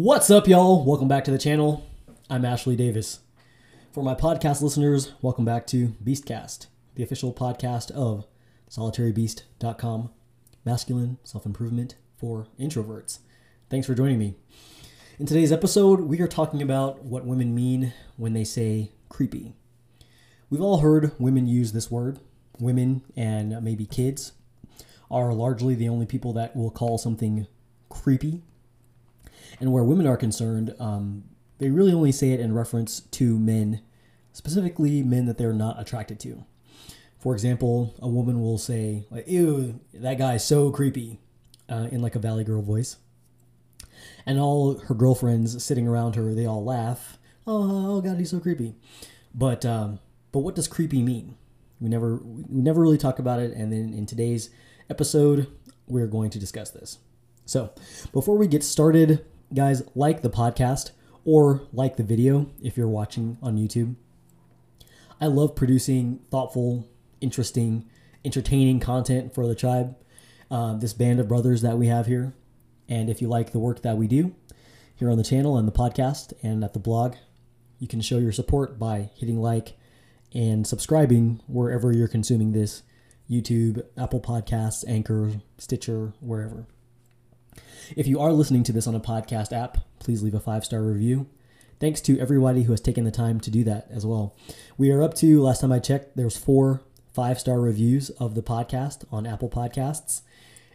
What's up, y'all? Welcome back to the channel. I'm Ashley Davis. For my podcast listeners, welcome back to Beastcast, the official podcast of solitarybeast.com, masculine self improvement for introverts. Thanks for joining me. In today's episode, we are talking about what women mean when they say creepy. We've all heard women use this word. Women and maybe kids are largely the only people that will call something creepy. And where women are concerned, um, they really only say it in reference to men, specifically men that they're not attracted to. For example, a woman will say, like, "Ew, that guy's so creepy," uh, in like a Valley Girl voice, and all her girlfriends sitting around her, they all laugh. Oh, oh God, he's so creepy. But um, but what does creepy mean? We never we never really talk about it, and then in today's episode, we're going to discuss this. So before we get started, guys, like the podcast or like the video if you're watching on YouTube. I love producing thoughtful, interesting, entertaining content for the tribe, uh, this band of brothers that we have here. And if you like the work that we do here on the channel and the podcast and at the blog, you can show your support by hitting like and subscribing wherever you're consuming this YouTube, Apple Podcasts, Anchor, Stitcher, wherever. If you are listening to this on a podcast app, please leave a five star review. Thanks to everybody who has taken the time to do that as well. We are up to, last time I checked, there's four five star reviews of the podcast on Apple Podcasts.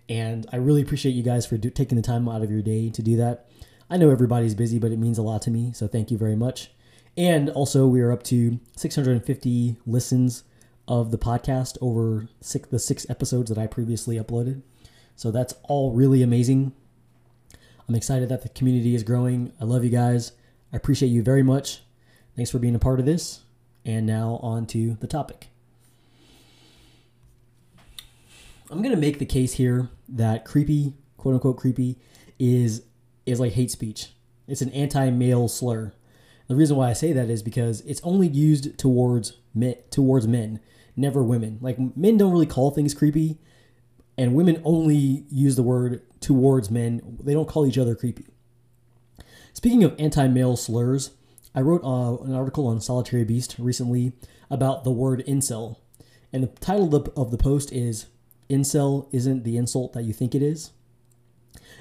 And I really appreciate you guys for do- taking the time out of your day to do that. I know everybody's busy, but it means a lot to me. So thank you very much. And also, we are up to 650 listens of the podcast over six, the six episodes that I previously uploaded. So that's all really amazing. I'm excited that the community is growing. I love you guys. I appreciate you very much. Thanks for being a part of this. And now on to the topic. I'm to make the case here that creepy, quote unquote creepy, is is like hate speech. It's an anti-male slur. The reason why I say that is because it's only used towards men, towards men, never women. Like men don't really call things creepy, and women only use the word towards men. They don't call each other creepy. Speaking of anti-male slurs, I wrote uh, an article on Solitary Beast recently about the word incel, and the title of the, of the post is "Incel isn't the insult that you think it is,"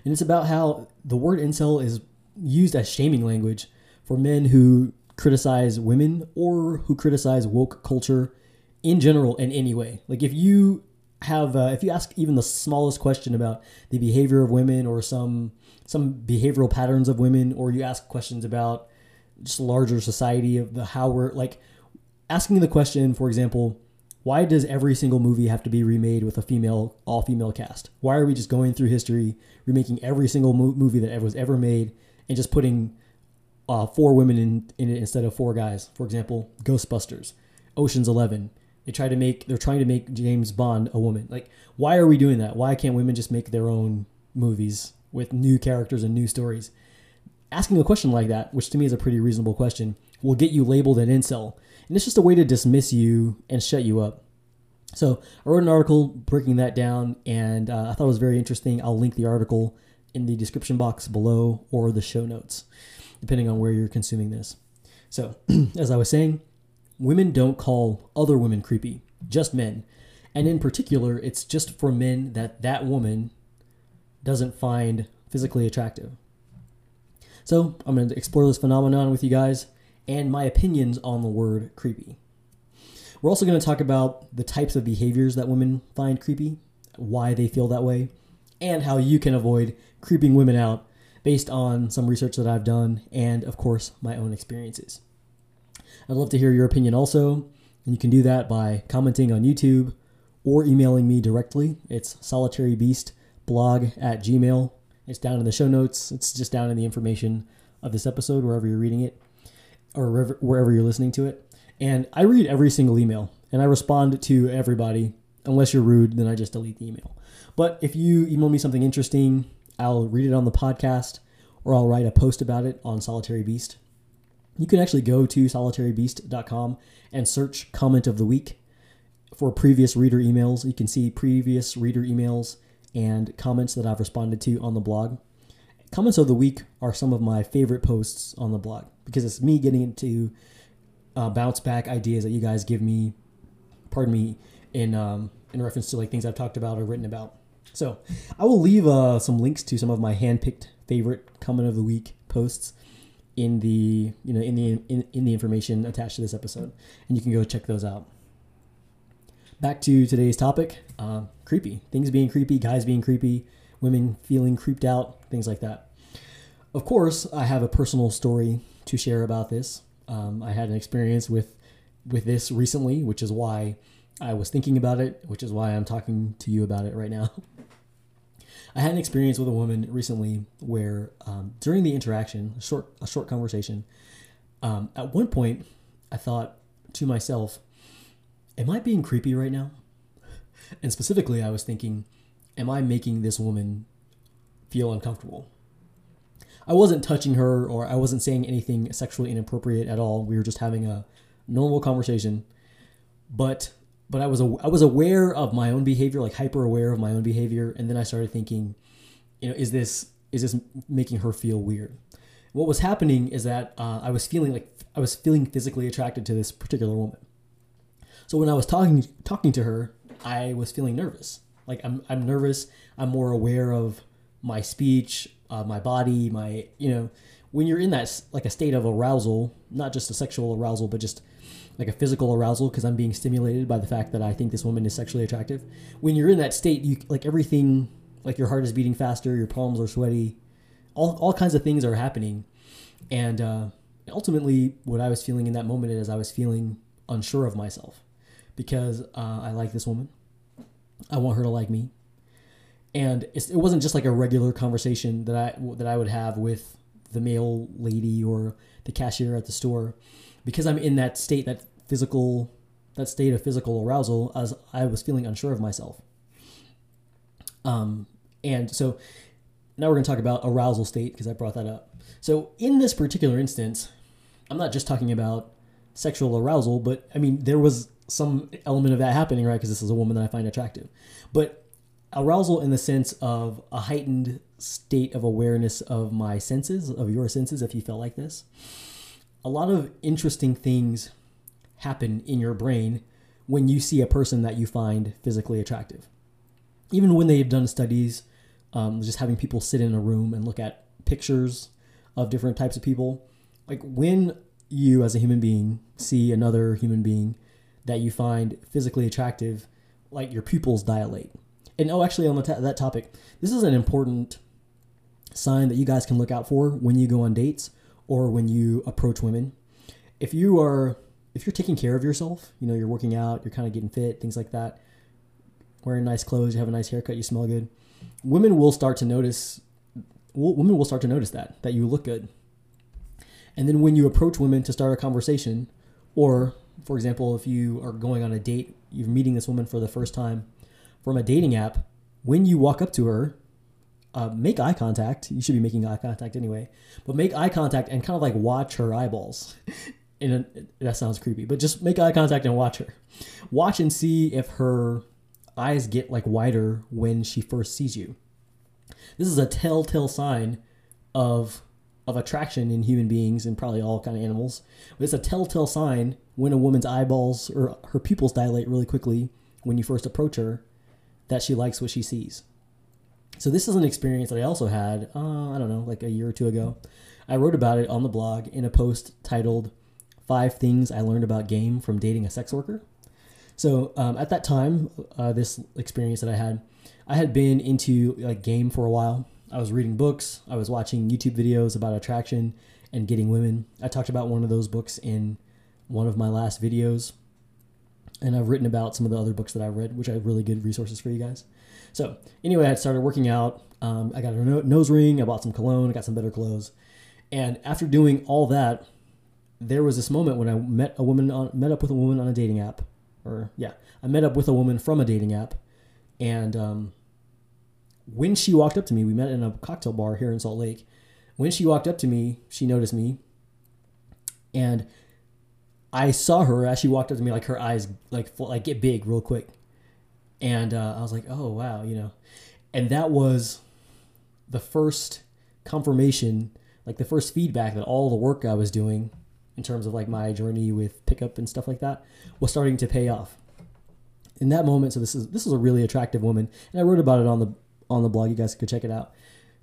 and it's about how the word incel is used as shaming language for men who criticize women or who criticize woke culture in general in any way. Like if you have uh, if you ask even the smallest question about the behavior of women or some some behavioral patterns of women or you ask questions about just larger society of the how we're like asking the question for example why does every single movie have to be remade with a female all female cast? Why are we just going through history remaking every single mo- movie that ever was ever made and just putting uh, four women in, in it instead of four guys? For example ghostbusters oceans 11 they try to make they're trying to make James Bond a woman. Like, why are we doing that? Why can't women just make their own movies with new characters and new stories? Asking a question like that, which to me is a pretty reasonable question, will get you labeled an incel. And it's just a way to dismiss you and shut you up. So I wrote an article breaking that down, and uh, I thought it was very interesting. I'll link the article in the description box below or the show notes, depending on where you're consuming this. So, as I was saying, women don't call other women creepy, just men. And in particular, it's just for men that that woman doesn't find physically attractive. So, I'm going to explore this phenomenon with you guys and my opinions on the word creepy. We're also going to talk about the types of behaviors that women find creepy, why they feel that way, and how you can avoid creeping women out based on some research that I've done and, of course, my own experiences. I'd love to hear your opinion also, and you can do that by commenting on YouTube or emailing me directly. It's solitarybeastblog at gmail. It's down in the show notes. It's just down in the information of this episode, wherever you're reading it or wherever, wherever you're listening to it. And I read every single email and I respond to everybody. Unless you're rude, then I just delete the email. But if you email me something interesting, I'll read it on the podcast or I'll write a post about it on Solitary Beast you can actually go to solitarybeast.com and search comment of the week for previous reader emails. You can see previous reader emails and comments that I've responded to on the blog. comments of the week are some of my favorite posts on the blog because it's me getting into uh, bounce back ideas that you guys give me. Pardon me in um, in reference to like things I've talked about or written about. So I will leave uh, some links to some of my handpicked favorite comment of the week posts in the you know in the in, in the information attached to this episode, and you can go check those out. Back to today's topic: uh, creepy things being creepy, guys being creepy, women feeling creeped out, things like that. Of course, I have a personal story to share about this. Um, I had an experience with with this recently, which is why I was thinking about it, which is why I'm talking to you about it right now. I had an experience with a woman recently where um, during the interaction, a short a short conversation, um, at one point I thought to myself, "Am I being creepy right now?" And specifically, I was thinking, "Am I making this woman feel uncomfortable?" I wasn't touching her or I wasn't saying anything sexually inappropriate at all. We were just having a normal conversation, but but I was I was aware of my own behavior, like hyper aware of my own behavior, and then I started thinking, you know, is this is this making her feel weird? What was happening is that uh, I was feeling like I was feeling physically attracted to this particular woman. So when I was talking talking to her, I was feeling nervous. Like I'm I'm nervous. I'm more aware of my speech, uh, my body, my you know, when you're in that like a state of arousal, not just a sexual arousal, but just like a physical arousal because I'm being stimulated by the fact that I think this woman is sexually attractive. When you're in that state, you like everything, like your heart is beating faster, your palms are sweaty, all all kinds of things are happening, and uh, ultimately, what I was feeling in that moment is I was feeling unsure of myself because uh, I like this woman, I want her to like me, and it wasn't just like a regular conversation that I that I would have with the mail lady or the cashier at the store because I'm in that state, that physical, that state of physical arousal, as I was feeling unsure of myself. Um, and so now we're going to talk about arousal state because I brought that up. So in this particular instance, I'm not just talking about sexual arousal, but I mean there was some element of that happening, right? Because this is a woman that I find attractive, but arousal in the sense of a heightened state of awareness of my senses, of your senses, if you felt like this a lot of interesting things happen in your brain when you see a person that you find physically attractive. Even when they've done studies, um, just having people sit in a room and look at pictures of different types of people, like when you as a human being see another human being that you find physically attractive, like your pupils dilate. And oh, actually, on that topic, this is an important sign that you guys can look out for when you go on dates or when you approach women. If you are if you're taking care of yourself, you know, you're working out, you're kind of getting fit, things like that, wearing nice clothes, you have a nice haircut, you smell good, women will start to notice women will start to notice that that you look good. And then when you approach women to start a conversation, or for example, if you are going on a date, you're meeting this woman for the first time from a dating app, when you walk up to her, uh, make eye contact. You should be making eye contact anyway, but make eye contact and kind of like watch her eyeballs. and that sounds creepy, but just make eye contact and watch her. Watch and see if her eyes get like wider when she first sees you. This is a telltale sign of of attraction in human beings and probably all kind of animals. But it's a telltale sign when a woman's eyeballs or her pupils dilate really quickly when you first approach her that she likes what she sees. So this is an experience that I also had, uh, I don't know, like a year or two ago. I wrote about it on the blog in a post titled Five Things I Learned About Game from Dating a Sex Worker. So um, at that time, uh, this experience that I had, I had been into like game for a while. I was reading books. I was watching YouTube videos about attraction and getting women. I talked about one of those books in one of my last videos. And I've written about some of the other books that I read, which are really good resources for you guys. So anyway, I started working out. Um, I got a nose ring. I bought some cologne. I got some better clothes. And after doing all that, there was this moment when I met a woman on met up with a woman on a dating app, or yeah, I met up with a woman from a dating app, and um, when she walked up to me, we met in a cocktail bar here in Salt Lake. When she walked up to me, she noticed me, and I saw her as she walked up to me, like her eyes like like get big real quick, and uh, I was like, oh wow, you know, and that was the first confirmation, like the first feedback that all the work I was doing in terms of like my journey with pickup and stuff like that was starting to pay off. In that moment, so this is this is a really attractive woman, and I wrote about it on the on the blog. You guys could check it out.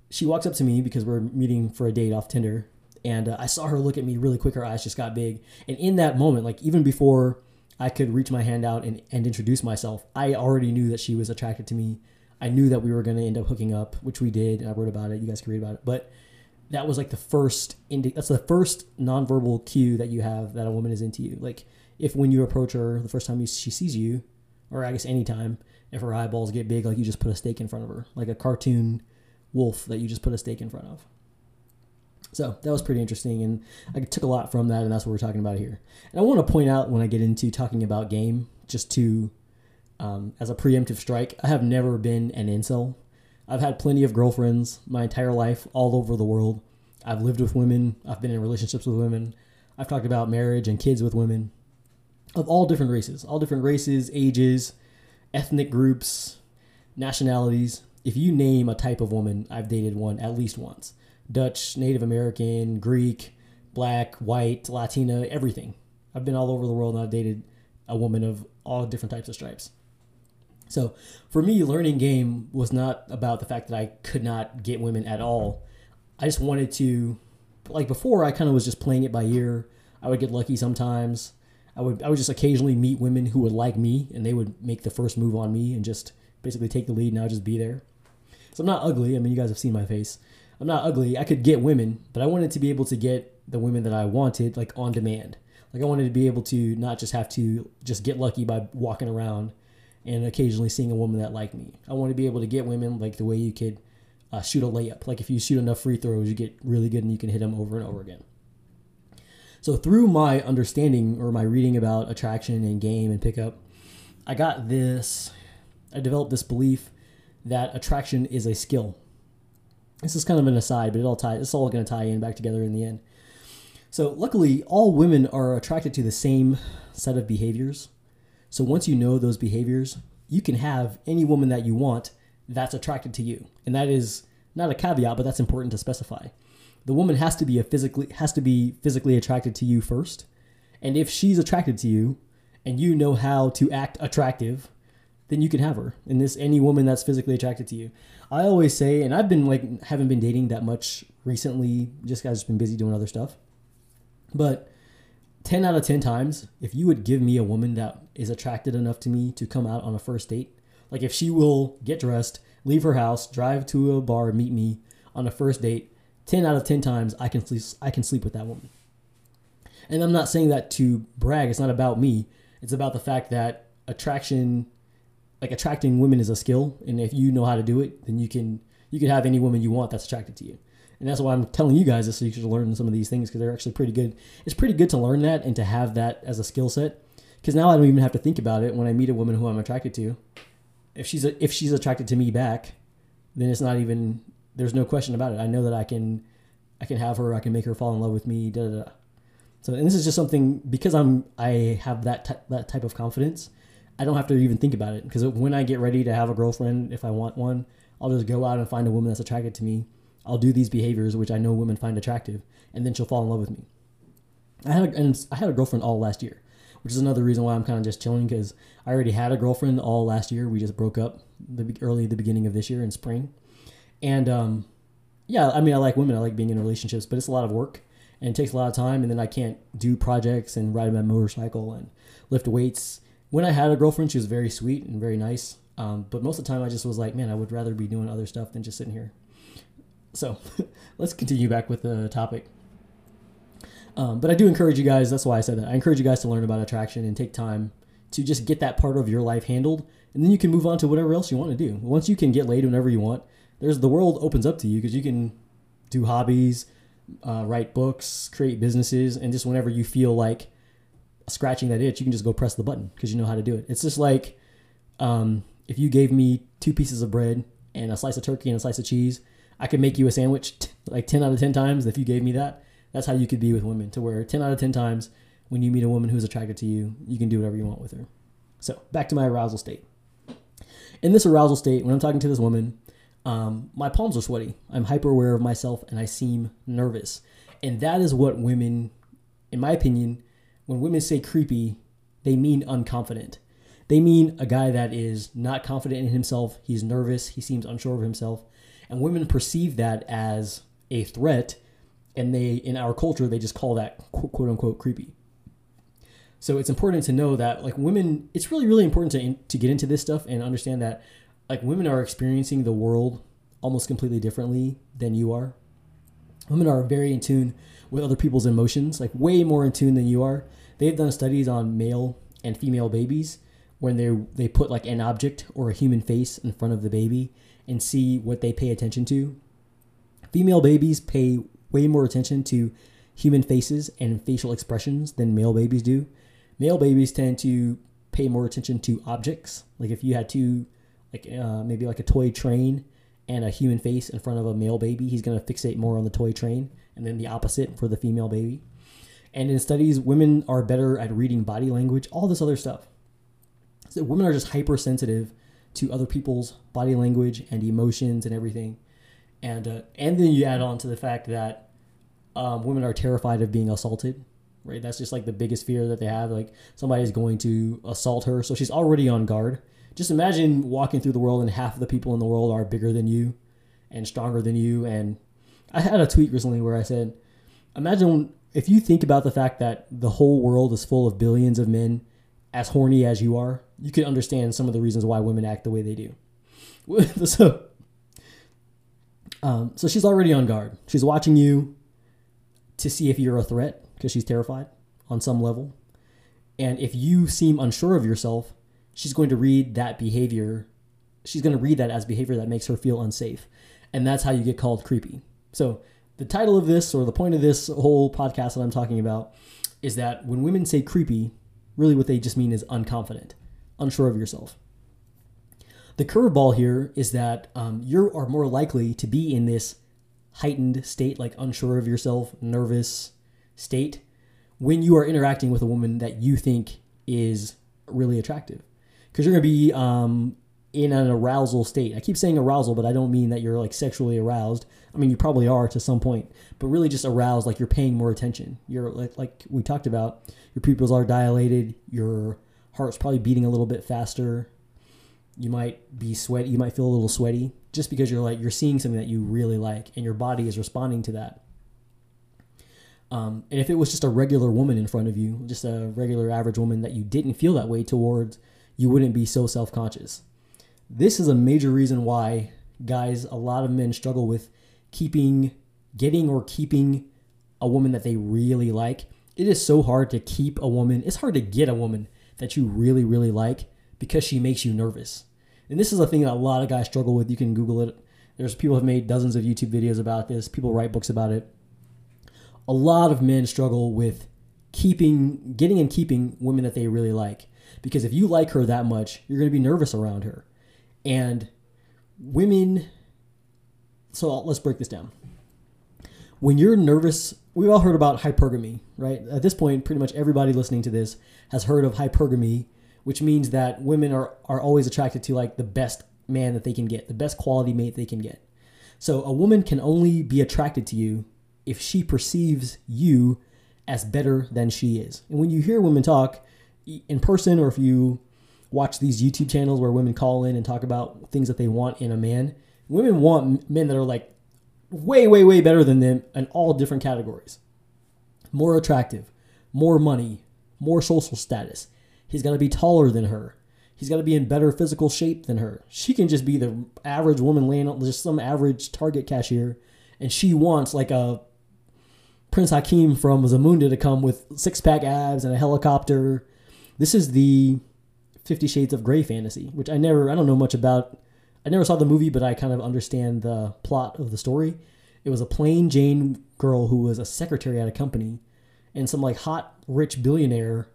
She walks up to me because we're meeting for a date off Tinder, and uh, I saw her look at me really quick. Her eyes just got big, and in that moment, like even before I could reach my hand out and, and introduce myself, I already knew that she was attracted to me. I knew that we were going to end up hooking up, which we did. I wrote about it. You guys can read about it, but that was like the first indi- that's the first nonverbal cue that you have that a woman is into you. Like if when you approach her the first time you, she sees you, or I guess anytime, if her eyeballs get big, like you just put a steak in front of her, like a cartoon wolf that you just put a steak in front of. So that was pretty interesting, and I took a lot from that, and that's what we're talking about here. And I want to point out when I get into talking about game, just to um, as a preemptive strike, I have never been an incel. I've had plenty of girlfriends my entire life, all over the world. I've lived with women. I've been in relationships with women. I've talked about marriage and kids with women of all different races, all different races, ages, ethnic groups, nationalities. If you name a type of woman, I've dated one at least once Dutch, Native American, Greek, black, white, Latina, everything. I've been all over the world and I've dated a woman of all different types of stripes. So for me, learning game was not about the fact that I could not get women at all. I just wanted to, like before, I kind of was just playing it by ear. I would get lucky sometimes. I would I would just occasionally meet women who would like me, and they would make the first move on me and just basically take the lead, and I would just be there. So I'm not ugly. I mean, you guys have seen my face. I'm not ugly. I could get women, but I wanted to be able to get the women that I wanted, like on demand. Like I wanted to be able to not just have to just get lucky by walking around and occasionally seeing a woman that liked me. I wanted to be able to get women like the way you could uh, shoot a layup. Like if you shoot enough free throws, you get really good and you can hit them over and over again. So through my understanding or my reading about attraction and game and pickup, I got this. I developed this belief that attraction is a skill. This is kind of an aside, but it all ties. It's all going to tie in back together in the end. So luckily, all women are attracted to the same set of behaviors so once you know those behaviors, you can have any woman that you want that's attracted to you. And that is not a caveat, but that's important to specify. The woman has to be a physically has to be physically attracted to you first. And if she's attracted to you and you know how to act attractive, then you can have her. And this any woman that's physically attracted to you. I always say, and I've been like haven't been dating that much recently, just guys been busy doing other stuff. But 10 out of 10 times, if you would give me a woman that is attracted enough to me to come out on a first date, like if she will get dressed, leave her house, drive to a bar, meet me on a first date, 10 out of 10 times I can sleep I can sleep with that woman. And I'm not saying that to brag, it's not about me. It's about the fact that attraction like attracting women is a skill and if you know how to do it, then you can you can have any woman you want that's attracted to you and that's why I'm telling you guys this so you should learn some of these things because they're actually pretty good. It's pretty good to learn that and to have that as a skill set because now I don't even have to think about it when I meet a woman who I'm attracted to. If she's a, if she's attracted to me back, then it's not even there's no question about it. I know that I can I can have her, I can make her fall in love with me. Da da da. So and this is just something because I'm I have that that type of confidence. I don't have to even think about it because when I get ready to have a girlfriend, if I want one, I'll just go out and find a woman that's attracted to me I'll do these behaviors which I know women find attractive, and then she'll fall in love with me. I had a, and I had a girlfriend all last year, which is another reason why I'm kind of just chilling because I already had a girlfriend all last year. We just broke up the early the beginning of this year in spring, and um, yeah, I mean I like women. I like being in relationships, but it's a lot of work and it takes a lot of time. And then I can't do projects and ride my motorcycle and lift weights. When I had a girlfriend, she was very sweet and very nice. Um, but most of the time, I just was like, man, I would rather be doing other stuff than just sitting here. So let's continue back with the topic. Um, but I do encourage you guys, that's why I said that. I encourage you guys to learn about attraction and take time to just get that part of your life handled. And then you can move on to whatever else you want to do. Once you can get laid whenever you want, there's the world opens up to you because you can do hobbies, uh, write books, create businesses, and just whenever you feel like scratching that itch, you can just go press the button because you know how to do it. It's just like um, if you gave me two pieces of bread and a slice of turkey and a slice of cheese, I could make you a sandwich t- like 10 out of 10 times if you gave me that. That's how you could be with women, to where 10 out of 10 times when you meet a woman who's attracted to you, you can do whatever you want with her. So, back to my arousal state. In this arousal state, when I'm talking to this woman, um, my palms are sweaty. I'm hyper aware of myself and I seem nervous. And that is what women, in my opinion, when women say creepy, they mean unconfident. They mean a guy that is not confident in himself. He's nervous. He seems unsure of himself. And women perceive that as a threat. And they, in our culture, they just call that quote unquote creepy. So it's important to know that like women, it's really really important to to get into this stuff and understand that like women are experiencing the world almost completely differently than you are. Women are very in tune with other people's emotions, like way more in tune than you are. They've done studies on male and female babies when they they put like an object or a human face in front of the baby and see what they pay attention to. Female babies pay way more attention to human faces and facial expressions than male babies do male babies tend to pay more attention to objects. Like if you had two, like uh, maybe like a toy train and a human face in front of a male baby, he's to fixate more on the toy train, and then the opposite for the female baby. And in studies, women are better at reading body language, all this other stuff. So women are just hypersensitive to other people's body language and emotions and everything. And uh, and then you add on to the fact that um, women are terrified of being assaulted right? That's just like the biggest fear that they have. Like somebody's going to assault her, so she's already on guard. Just imagine walking through the world and half of the people in the world are bigger than you and stronger than you. And I had a tweet recently where I said, imagine if you think about the fact that the whole world is full of billions of men as horny as you are, you can understand some of the reasons why women act the way they do. so, um, so she's already on guard. She's watching you to see if you're a threat because she's terrified on some level. And if you seem unsure of yourself, she's going to read that behavior. She's going to read that as behavior that makes her feel unsafe. And that's how you get called creepy. So, the title of this, or the point of this whole podcast that I'm talking about, is that when women say creepy, really what they just mean is unconfident, unsure of yourself. The curveball here is that um, you are more likely to be in this heightened state, like unsure of yourself, nervous, state when you are interacting with a woman that you think is really attractive because you're going to be um, in an arousal state. I keep saying arousal, but I don't mean that you're like sexually aroused. I mean, you probably are to some point, but really just aroused, like you're paying more attention. You're like, like we talked about, your pupils are dilated, your heart's probably beating a little bit faster. You might be sweaty, you might feel a little sweaty just because you're like, you're seeing something that you really like and your body is responding to that. Um, and if it was just a regular woman in front of you, just a regular average woman that you didn't feel that way towards, you wouldn't be so self conscious. This is a major reason why, guys, a lot of men struggle with keeping, getting, or keeping a woman that they really like. It is so hard to keep a woman, it's hard to get a woman that you really, really like because she makes you nervous. And this is a thing that a lot of guys struggle with. You can Google it. There's people have made dozens of YouTube videos about this. People write books about it a lot of men struggle with keeping, getting and keeping women that they really like. Because if you like her that much, you're going to be nervous around her. And women, so let's break this down. When you're nervous, we've all heard about hypergamy, right? At this point, pretty much everybody listening to this has heard of hypergamy, which means that women are, are always attracted to like the best man that they can get, the best quality mate they can get. So a woman can only be attracted to you if she perceives you as better than she is. And when you hear women talk in person or if you watch these YouTube channels where women call in and talk about things that they want in a man, women want men that are like way, way, way better than them in all different categories. More attractive, more money, more social status. He's got to be taller than her. He's got to be in better physical shape than her. She can just be the average woman laying on just some average Target cashier, and she wants like a Prince Hakeem from Zamunda to come with six pack abs and a helicopter. This is the Fifty Shades of Grey fantasy, which I never, I don't know much about. I never saw the movie, but I kind of understand the plot of the story. It was a plain Jane girl who was a secretary at a company, and some like hot rich billionaire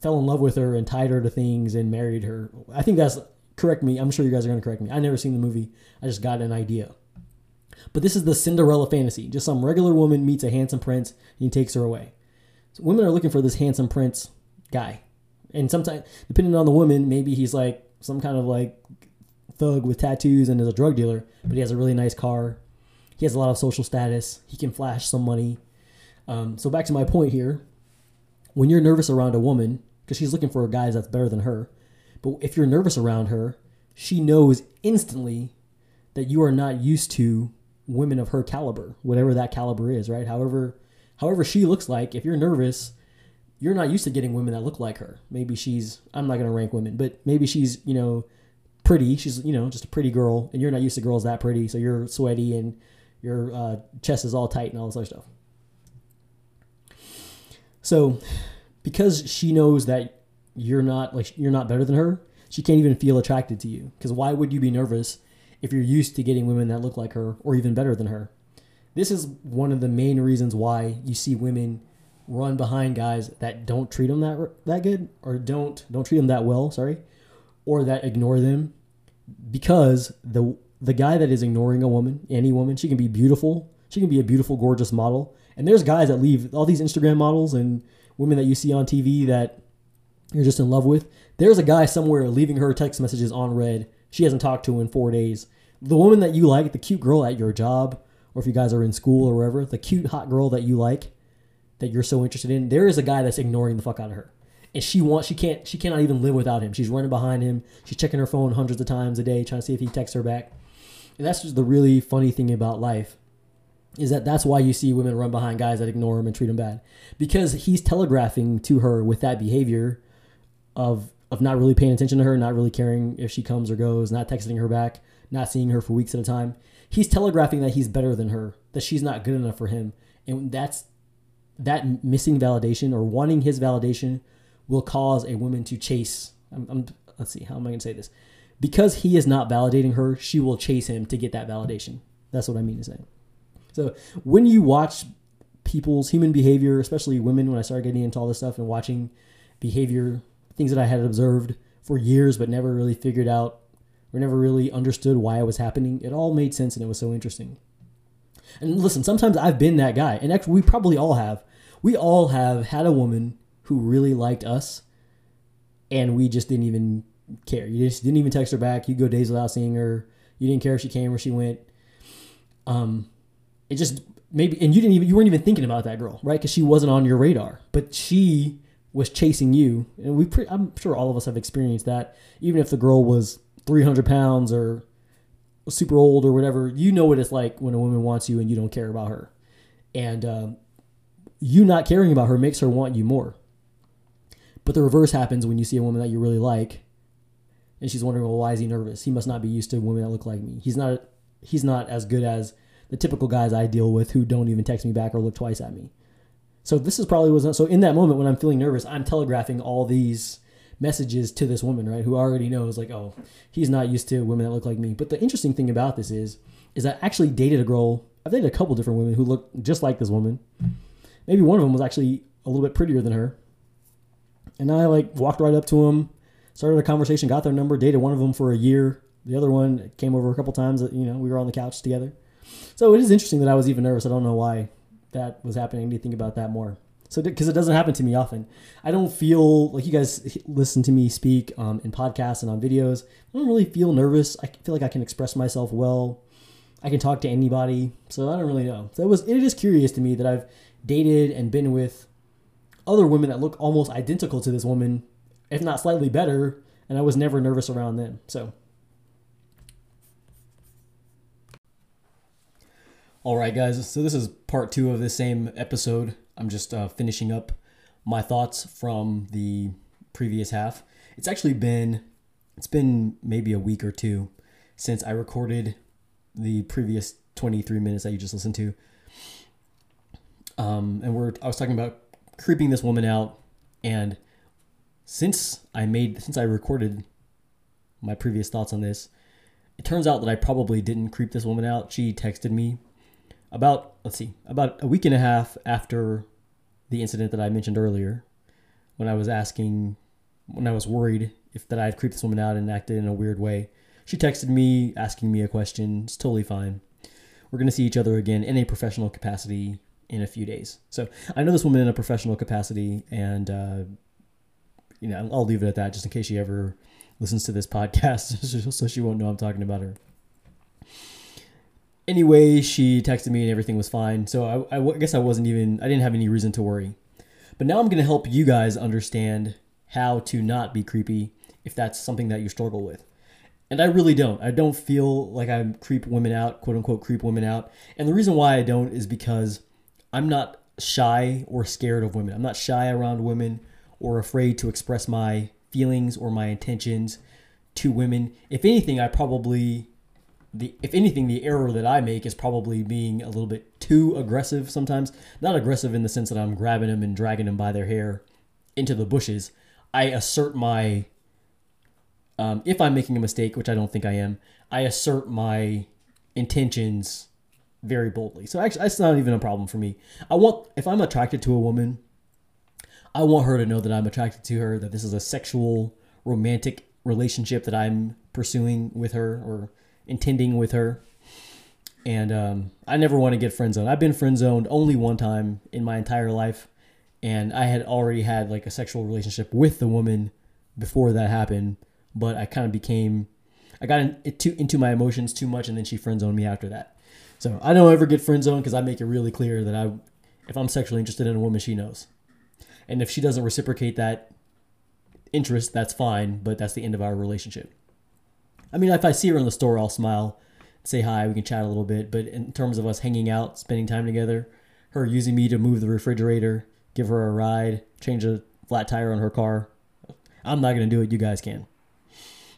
fell in love with her and tied her to things and married her. I think that's correct me. I'm sure you guys are going to correct me. I never seen the movie. I just got an idea. But this is the Cinderella fantasy. Just some regular woman meets a handsome prince and he takes her away. So women are looking for this handsome prince guy. And sometimes, depending on the woman, maybe he's like some kind of like thug with tattoos and is a drug dealer, but he has a really nice car. He has a lot of social status. He can flash some money. Um, so back to my point here, when you're nervous around a woman, because she's looking for a guy that's better than her, but if you're nervous around her, she knows instantly that you are not used to women of her caliber, whatever that caliber is, right? However, however she looks like, if you're nervous, you're not used to getting women that look like her. Maybe she's I'm not gonna rank women, but maybe she's, you know, pretty. She's, you know, just a pretty girl, and you're not used to girls that pretty, so you're sweaty and your uh, chest is all tight and all this other stuff. So, because she knows that you're not like you're not better than her, she can't even feel attracted to you. Because why would you be nervous if you're used to getting women that look like her or even better than her? This is one of the main reasons why you see women run behind guys that don't treat them that that good or don't don't treat them that well, sorry, or that ignore them because the the guy that is ignoring a woman, any woman, she can be beautiful, she can be a beautiful gorgeous model. And there's guys that leave all these Instagram models and women that you see on TV that you're just in love with. There's a guy somewhere leaving her text messages on read. She hasn't talked to him in 4 days. The woman that you like, the cute girl at your job, or if you guys are in school or wherever, the cute hot girl that you like, that you're so interested in, there is a guy that's ignoring the fuck out of her. And she wants she can't she cannot even live without him. She's running behind him. She's checking her phone hundreds of times a day trying to see if he texts her back. And that's just the really funny thing about life is that that's why you see women run behind guys that ignore him and treat him bad because he's telegraphing to her with that behavior of of not really paying attention to her, not really caring if she comes or goes, not texting her back, not seeing her for weeks at a time. He's telegraphing that he's better than her, that she's not good enough for him. And that's that missing validation or wanting his validation will cause a woman to chase. I'm, I'm, let's see, how am I going to say this? Because he is not validating her, she will chase him to get that validation. That's what I mean to say. So when you watch people's human behavior, especially women, when I started getting into all this stuff and watching behavior, things that I had observed for years but never really figured out or never really understood why it was happening, it all made sense and it was so interesting. And listen, sometimes I've been that guy, and actually, we probably all have. We all have had a woman who really liked us, and we just didn't even care. You just didn't even text her back. You go days without seeing her. You didn't care if she came or she went. Um, it just maybe, and you didn't even you weren't even thinking about that girl, right? Because she wasn't on your radar, but she was chasing you, and we. Pre- I'm sure all of us have experienced that. Even if the girl was 300 pounds or super old or whatever, you know what it's like when a woman wants you and you don't care about her. And um, you not caring about her makes her want you more. But the reverse happens when you see a woman that you really like and she's wondering, well, why is he nervous? He must not be used to women that look like me. He's not he's not as good as the typical guys I deal with who don't even text me back or look twice at me. So this is probably was so in that moment when I'm feeling nervous, I'm telegraphing all these messages to this woman, right, who already knows like, oh, he's not used to women that look like me. But the interesting thing about this is, is I actually dated a girl. I've dated a couple different women who look just like this woman. Maybe one of them was actually a little bit prettier than her. And I like walked right up to him, started a conversation, got their number, dated one of them for a year. The other one came over a couple times. That, you know, we were on the couch together. So it is interesting that I was even nervous. I don't know why that was happening. I need to think about that more. So, because it doesn't happen to me often, I don't feel like you guys listen to me speak um, in podcasts and on videos. I don't really feel nervous. I feel like I can express myself well. I can talk to anybody, so I don't really know. So it was. It is curious to me that I've dated and been with other women that look almost identical to this woman, if not slightly better, and I was never nervous around them. So. All right, guys. So this is part two of the same episode. I'm just uh, finishing up my thoughts from the previous half. It's actually been it's been maybe a week or two since I recorded the previous 23 minutes that you just listened to. Um, and we're I was talking about creeping this woman out, and since I made since I recorded my previous thoughts on this, it turns out that I probably didn't creep this woman out. She texted me about let's see about a week and a half after the incident that I mentioned earlier, when I was asking, when I was worried if that I had creeped this woman out and acted in a weird way. She texted me asking me a question. It's totally fine. We're gonna see each other again in a professional capacity in a few days. So I know this woman in a professional capacity, and uh, you know I'll leave it at that, just in case she ever listens to this podcast, so she won't know I'm talking about her. Anyway, she texted me and everything was fine. So I, I guess I wasn't even, I didn't have any reason to worry. But now I'm going to help you guys understand how to not be creepy if that's something that you struggle with. And I really don't. I don't feel like I creep women out, quote unquote, creep women out. And the reason why I don't is because I'm not shy or scared of women. I'm not shy around women or afraid to express my feelings or my intentions to women. If anything, I probably the if anything the error that I make is probably being a little bit too aggressive sometimes. Not aggressive in the sense that I'm grabbing them and dragging them by their hair into the bushes. I assert my um, if I'm making a mistake, which I don't think I am, I assert my intentions very boldly. So actually, that's not even a problem for me. I want if I'm attracted to a woman, I want her to know that I'm attracted to her, that this is a sexual, romantic relationship that I'm pursuing with her or intending with her. And um, I never want to get friend zoned. I've been friend zoned only one time in my entire life, and I had already had like a sexual relationship with the woman before that happened but I kind of became, I got into, into my emotions too much, and then she friend zoned me after that. So I don't ever get friend zoned because I make it really clear that I, if I'm sexually interested in a woman, she knows, and if she doesn't reciprocate that interest, that's fine, but that's the end of our relationship. I mean, if I see her in the store, I'll smile, say hi, we can chat a little bit. But in terms of us hanging out, spending time together, her using me to move the refrigerator, give her a ride, change a flat tire on her car, I'm not to do it. You guys can.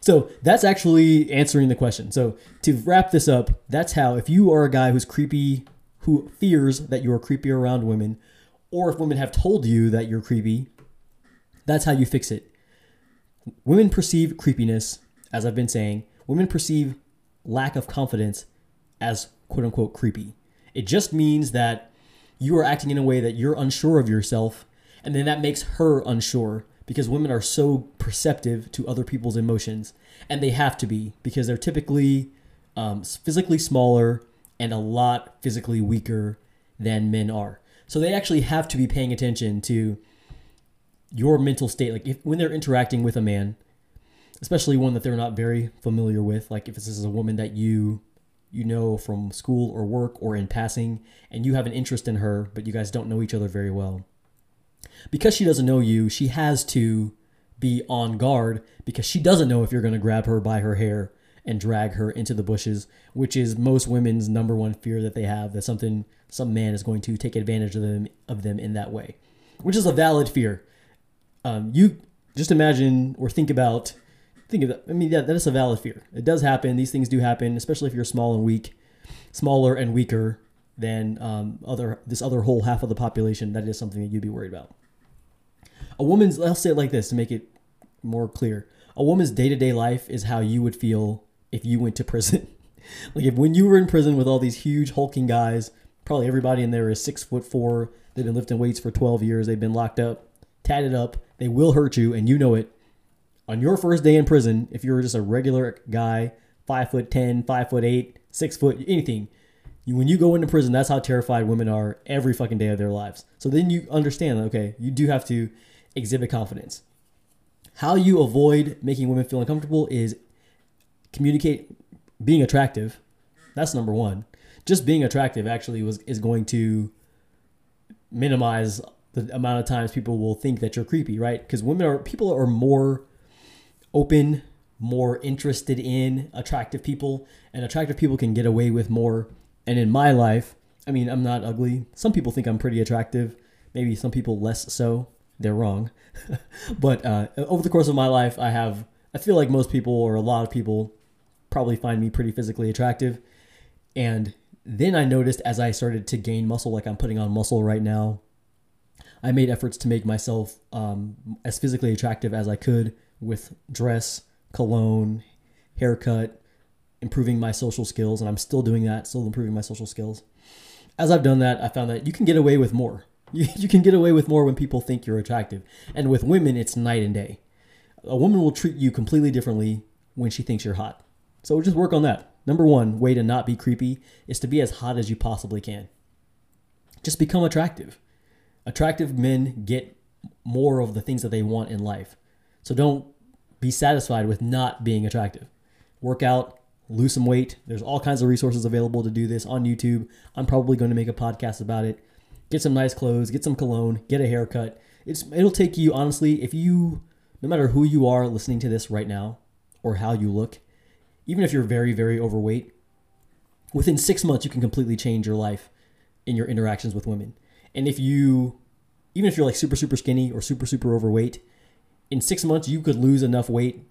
So that's actually answering the question. So to wrap this up, that's how if you are a guy who's creepy, who fears that you are creepy around women, or if women have told you that you're creepy, that's how you fix it. Women perceive creepiness, as I've been saying, women perceive lack of confidence as quote unquote creepy. It just means that you are acting in a way that you're unsure of yourself, and then that makes her unsure because women are so perceptive to other people's emotions, and they have to be because they're typically um, physically smaller and a lot physically weaker than men are. So they actually have to be paying attention to your mental state. Like if when they're interacting with a man, especially one that they're not very familiar with, like if this is a woman that you you know from school or work or in passing, and you have an interest in her, but you guys don't know each other very well because she doesn't know you, she has to be on guard because she doesn't know if you're going to grab her by her hair and drag her into the bushes, which is most women's number one fear that they have that something some man is going to take advantage of them of them in that way, which is a valid fear. Um, you just imagine or think about think of that. I mean, yeah, that is a valid fear. It does happen. These things do happen, especially if you're small and weak, smaller and weaker than um, other this other whole half of the population. That is something that you'd be worried about a woman's I'll say it like this to make it more clear. A woman's day-to-day life is how you would feel if you went to prison. like if when you were in prison with all these huge hulking guys, probably everybody in there is six foot four. They've been lifting weights for 12 years. They've been locked up, tatted up. They will hurt you, and you know it. On your first day in prison, if you're just a regular guy, five foot ten, five foot eight, six foot, anything, when you go into prison, that's how terrified women are every fucking day of their lives. So then you understand, okay, you do have to exhibit confidence. How you avoid making women feel uncomfortable is communicate being attractive. That's number one. Just being attractive actually was is going to minimize the amount of times people will think that you're creepy, right? Because women are people are more open, more interested in attractive people, and attractive people can get away with more. And in my life, I mean, I'm not ugly. Some people think I'm pretty attractive, maybe some people less so they're wrong. but uh, over the course of my life, I have, I feel like most people or a lot of people probably find me pretty physically attractive. And then I noticed as I started to gain muscle, like I'm putting on muscle right now, I made efforts to make myself um, as physically attractive as I could with dress, cologne, haircut, improving my social skills. And I'm still doing that, still improving my social skills. As I've done that, I found that you can get away with more. You, you can get away with more when people think you're attractive. And with women, it's night and day. A woman will treat you completely differently when she thinks you're hot. So just work on that. Number one way to not be creepy is to be as hot as you possibly can. Just become attractive. Attractive men get more of the things that they want in life. So don't be satisfied with not being attractive. Work out, lose some weight. There's all kinds of resources available to do this on YouTube. I'm probably going to make a podcast about it. Get some nice clothes, get some cologne, get a haircut. It's it'll take you honestly if you no matter who you are listening to this right now or how you look, even if you're very very overweight, within 6 months you can completely change your life in your interactions with women. And if you even if you're like super super skinny or super super overweight, in 6 months you could lose enough weight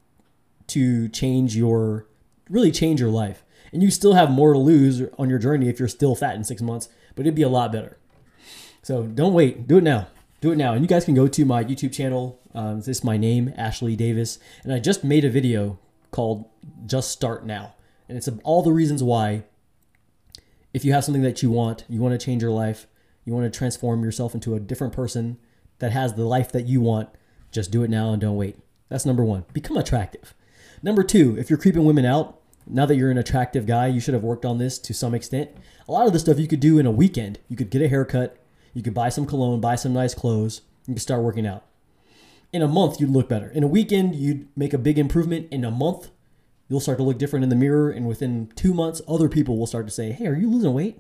to change your really change your life. And you still have more to lose on your journey if you're still fat in 6 months, but it'd be a lot better. So don't wait, do it now. Do it now. And you guys can go to my YouTube channel. Um, this is my name, Ashley Davis. And I just made a video called Just Start Now. And it's all the reasons why, if you have something that you want, you want to change your life, you want to transform yourself into a different person that has the life that you want, just do it now and don't wait. That's number one. Become attractive. Number two, if you're creeping women out, now that you're an attractive guy, you should have worked on this to some extent. A lot of the stuff you could do in a weekend. You could get a haircut, you could buy some cologne, buy some nice clothes, you could start working out. In a month, you'd look better. In a weekend, you'd make a big improvement. In a month, you'll start to look different in the mirror. And within two months, other people will start to say, Hey, are you losing weight?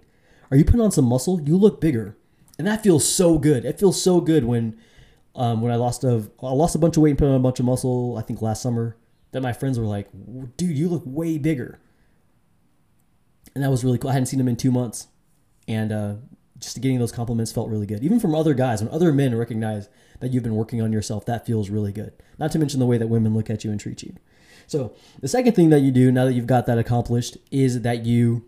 Are you putting on some muscle? You look bigger. And that feels so good. It feels so good when um, when I lost a I lost a bunch of weight and put on a bunch of muscle, I think last summer, that my friends were like, dude, you look way bigger. And that was really cool. I hadn't seen them in two months. And uh, just getting those compliments felt really good. Even from other guys, when other men recognize that you've been working on yourself, that feels really good. Not to mention the way that women look at you and treat you. So, the second thing that you do now that you've got that accomplished is that you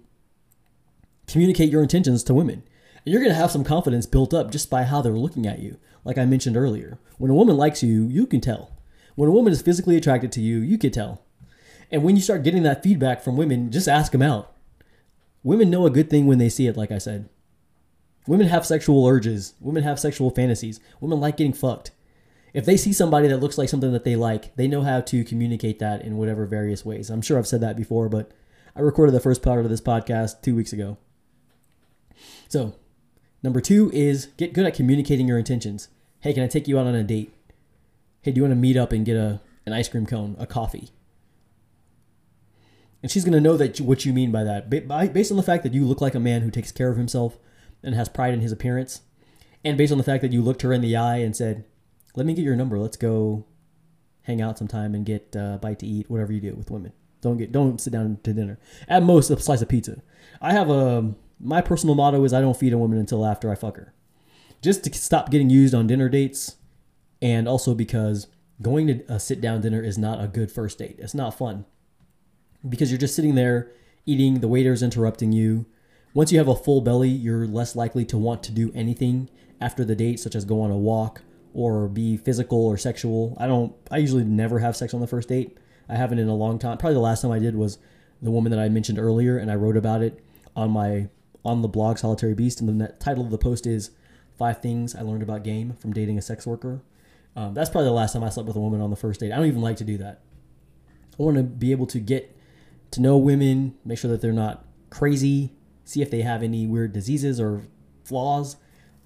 communicate your intentions to women. And you're going to have some confidence built up just by how they're looking at you. Like I mentioned earlier, when a woman likes you, you can tell. When a woman is physically attracted to you, you can tell. And when you start getting that feedback from women, just ask them out. Women know a good thing when they see it, like I said. Women have sexual urges. Women have sexual fantasies. Women like getting fucked. If they see somebody that looks like something that they like, they know how to communicate that in whatever various ways. I'm sure I've said that before, but I recorded the first part of this podcast two weeks ago. So, number two is get good at communicating your intentions. Hey, can I take you out on a date? Hey, do you want to meet up and get a an ice cream cone, a coffee? And she's going to know that what you mean by that, based on the fact that you look like a man who takes care of himself and has pride in his appearance, and based on the fact that you looked her in the eye and said, "Let me get your number. Let's go hang out sometime and get a bite to eat. Whatever you do with women, don't get don't sit down to dinner. At most, a slice of pizza. I have a my personal motto is I don't feed a woman until after I fuck her, just to stop getting used on dinner dates, and also because going to a sit down dinner is not a good first date. It's not fun because you're just sitting there eating. The waiter's interrupting you once you have a full belly, you're less likely to want to do anything after the date, such as go on a walk or be physical or sexual. I don't. I usually never have sex on the first date. I haven't in a long time. Probably the last time I did was the woman that I mentioned earlier, and I wrote about it on my on the blog Solitary Beast. And the title of the post is Five Things I Learned About Game from Dating a Sex Worker. Um, that's probably the last time I slept with a woman on the first date. I don't even like to do that. I want to be able to get to know women, make sure that they're not crazy, see if they have any weird diseases or flaws.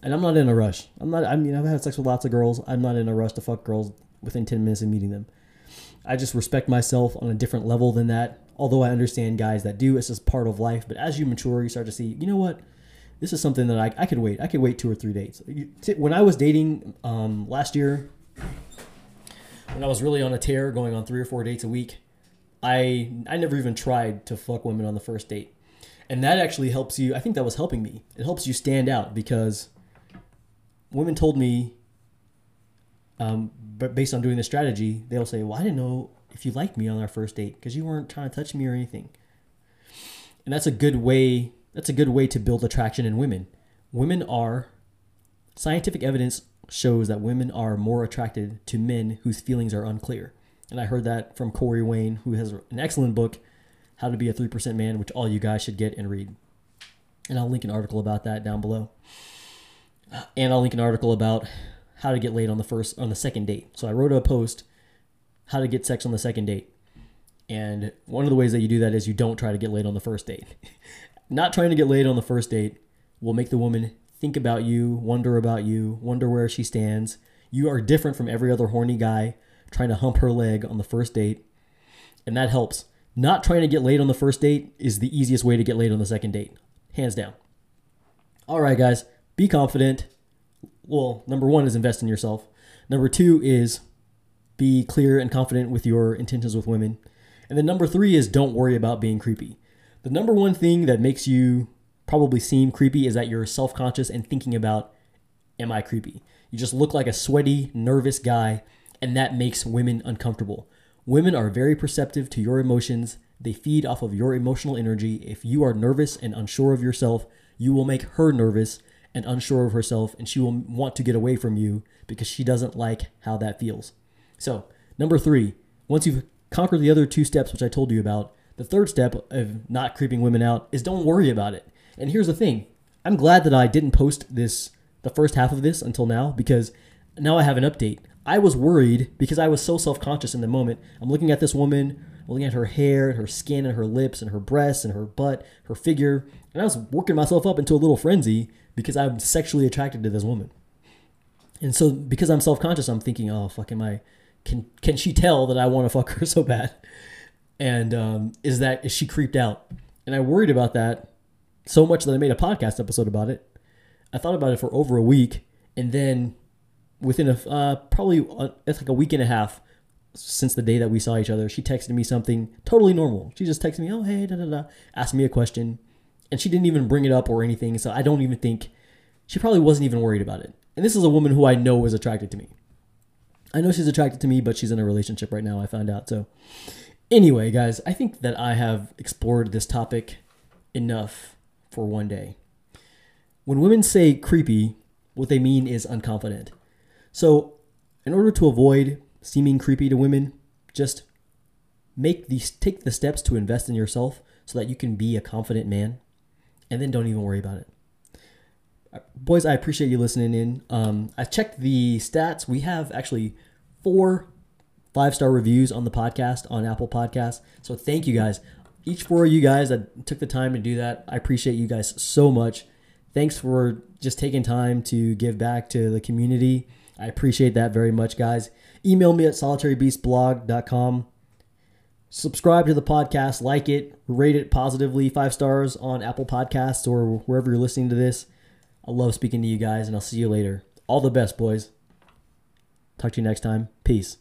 And I'm not in a rush. I'm not. I mean, I've had sex with lots of girls. I'm not in a rush to fuck girls within 10 minutes of meeting them. I just respect myself on a different level than that. Although I understand guys that do, it's just part of life. But as you mature, you start to see, you know what? This is something that I, I could wait. I could wait two or three dates. When I was dating um, last year, when I was really on a tear, going on three or four dates a week, I I never even tried to fuck women on the first date and that actually helps you. I think that was helping me. It helps you stand out because women told me, um, but based on doing the strategy, they'll say, "Well, I didn't know if you liked me on our first date because you weren't trying to touch me or anything." And that's a good way. That's a good way to build attraction in women. Women are scientific evidence shows that women are more attracted to men whose feelings are unclear. And I heard that from Corey Wayne, who has an excellent book how to Be a 3% Man, which all you guys should get and read. And I'll link an article about that down below. And I'll link an article about how to get laid on the first on the second date. So I wrote a post how to get sex on the second date. And one of the ways that you do that is you don't try to get laid on the first date. Not trying to get laid on the first date will make the woman think about you, wonder about you, wonder where she stands. You are different from every other horny guy trying to hump her leg on the first date. And that helps. Not trying to get laid on the first date is the easiest way to get laid on the second date. Hands down. All right, guys, be confident. Well, number one is invest in yourself. Number two is be clear and confident with your intentions with women. And then number three is don't worry about being creepy. The number one thing that makes you probably seem creepy is that you're self conscious and thinking about, am I creepy? You just look like a sweaty, nervous guy, and that makes women uncomfortable. Women are very perceptive to your emotions. They feed off of your emotional energy. If you are nervous and unsure of yourself, you will make her nervous and unsure of herself, and she will want to get away from you because she doesn't like how that feels. So, number three, once you've conquered the other two steps, which I told you about, the third step of not creeping women out is don't worry about it. And here's the thing I'm glad that I didn't post this, the first half of this until now, because now I have an update. I was worried because I was so self conscious in the moment. I'm looking at this woman, looking at her hair, her skin, and her lips, and her breasts, and her butt, her figure, and I was working myself up into a little frenzy because I'm sexually attracted to this woman. And so, because I'm self conscious, I'm thinking, oh, fuck, am I, can, can she tell that I want to fuck her so bad? And um, is that, is she creeped out? And I worried about that so much that I made a podcast episode about it. I thought about it for over a week. And then within a, uh, probably, uh, it's like a week and a half since the day that we saw each other, she texted me something totally normal. She just texted me, oh, hey, da da da, asked me a question. And she didn't even bring it up or anything. So I don't even think, she probably wasn't even worried about it. And this is a woman who I know is attracted to me. I know she's attracted to me, but she's in a relationship right now, I found out. So, anyway, guys, I think that I have explored this topic enough for one day. When women say creepy, what they mean is unconfident. So, in order to avoid seeming creepy to women, just make these take the steps to invest in yourself so that you can be a confident man and then don't even worry about it boys, I appreciate you listening in. Um, I checked the stats. We have actually four five star reviews on the podcast on Apple Podcasts. So thank you guys. Each four of you guys that took the time to do that, I appreciate you guys so much. Thanks for just taking time to give back to the community. I appreciate that very much, guys. Email me at solitarybeastblog.com. Subscribe to the podcast, like it, rate it positively, five stars on Apple Podcasts or wherever you're listening to this. I love speaking to you guys, and I'll see you later. All the best, boys. Talk to you next time. Peace.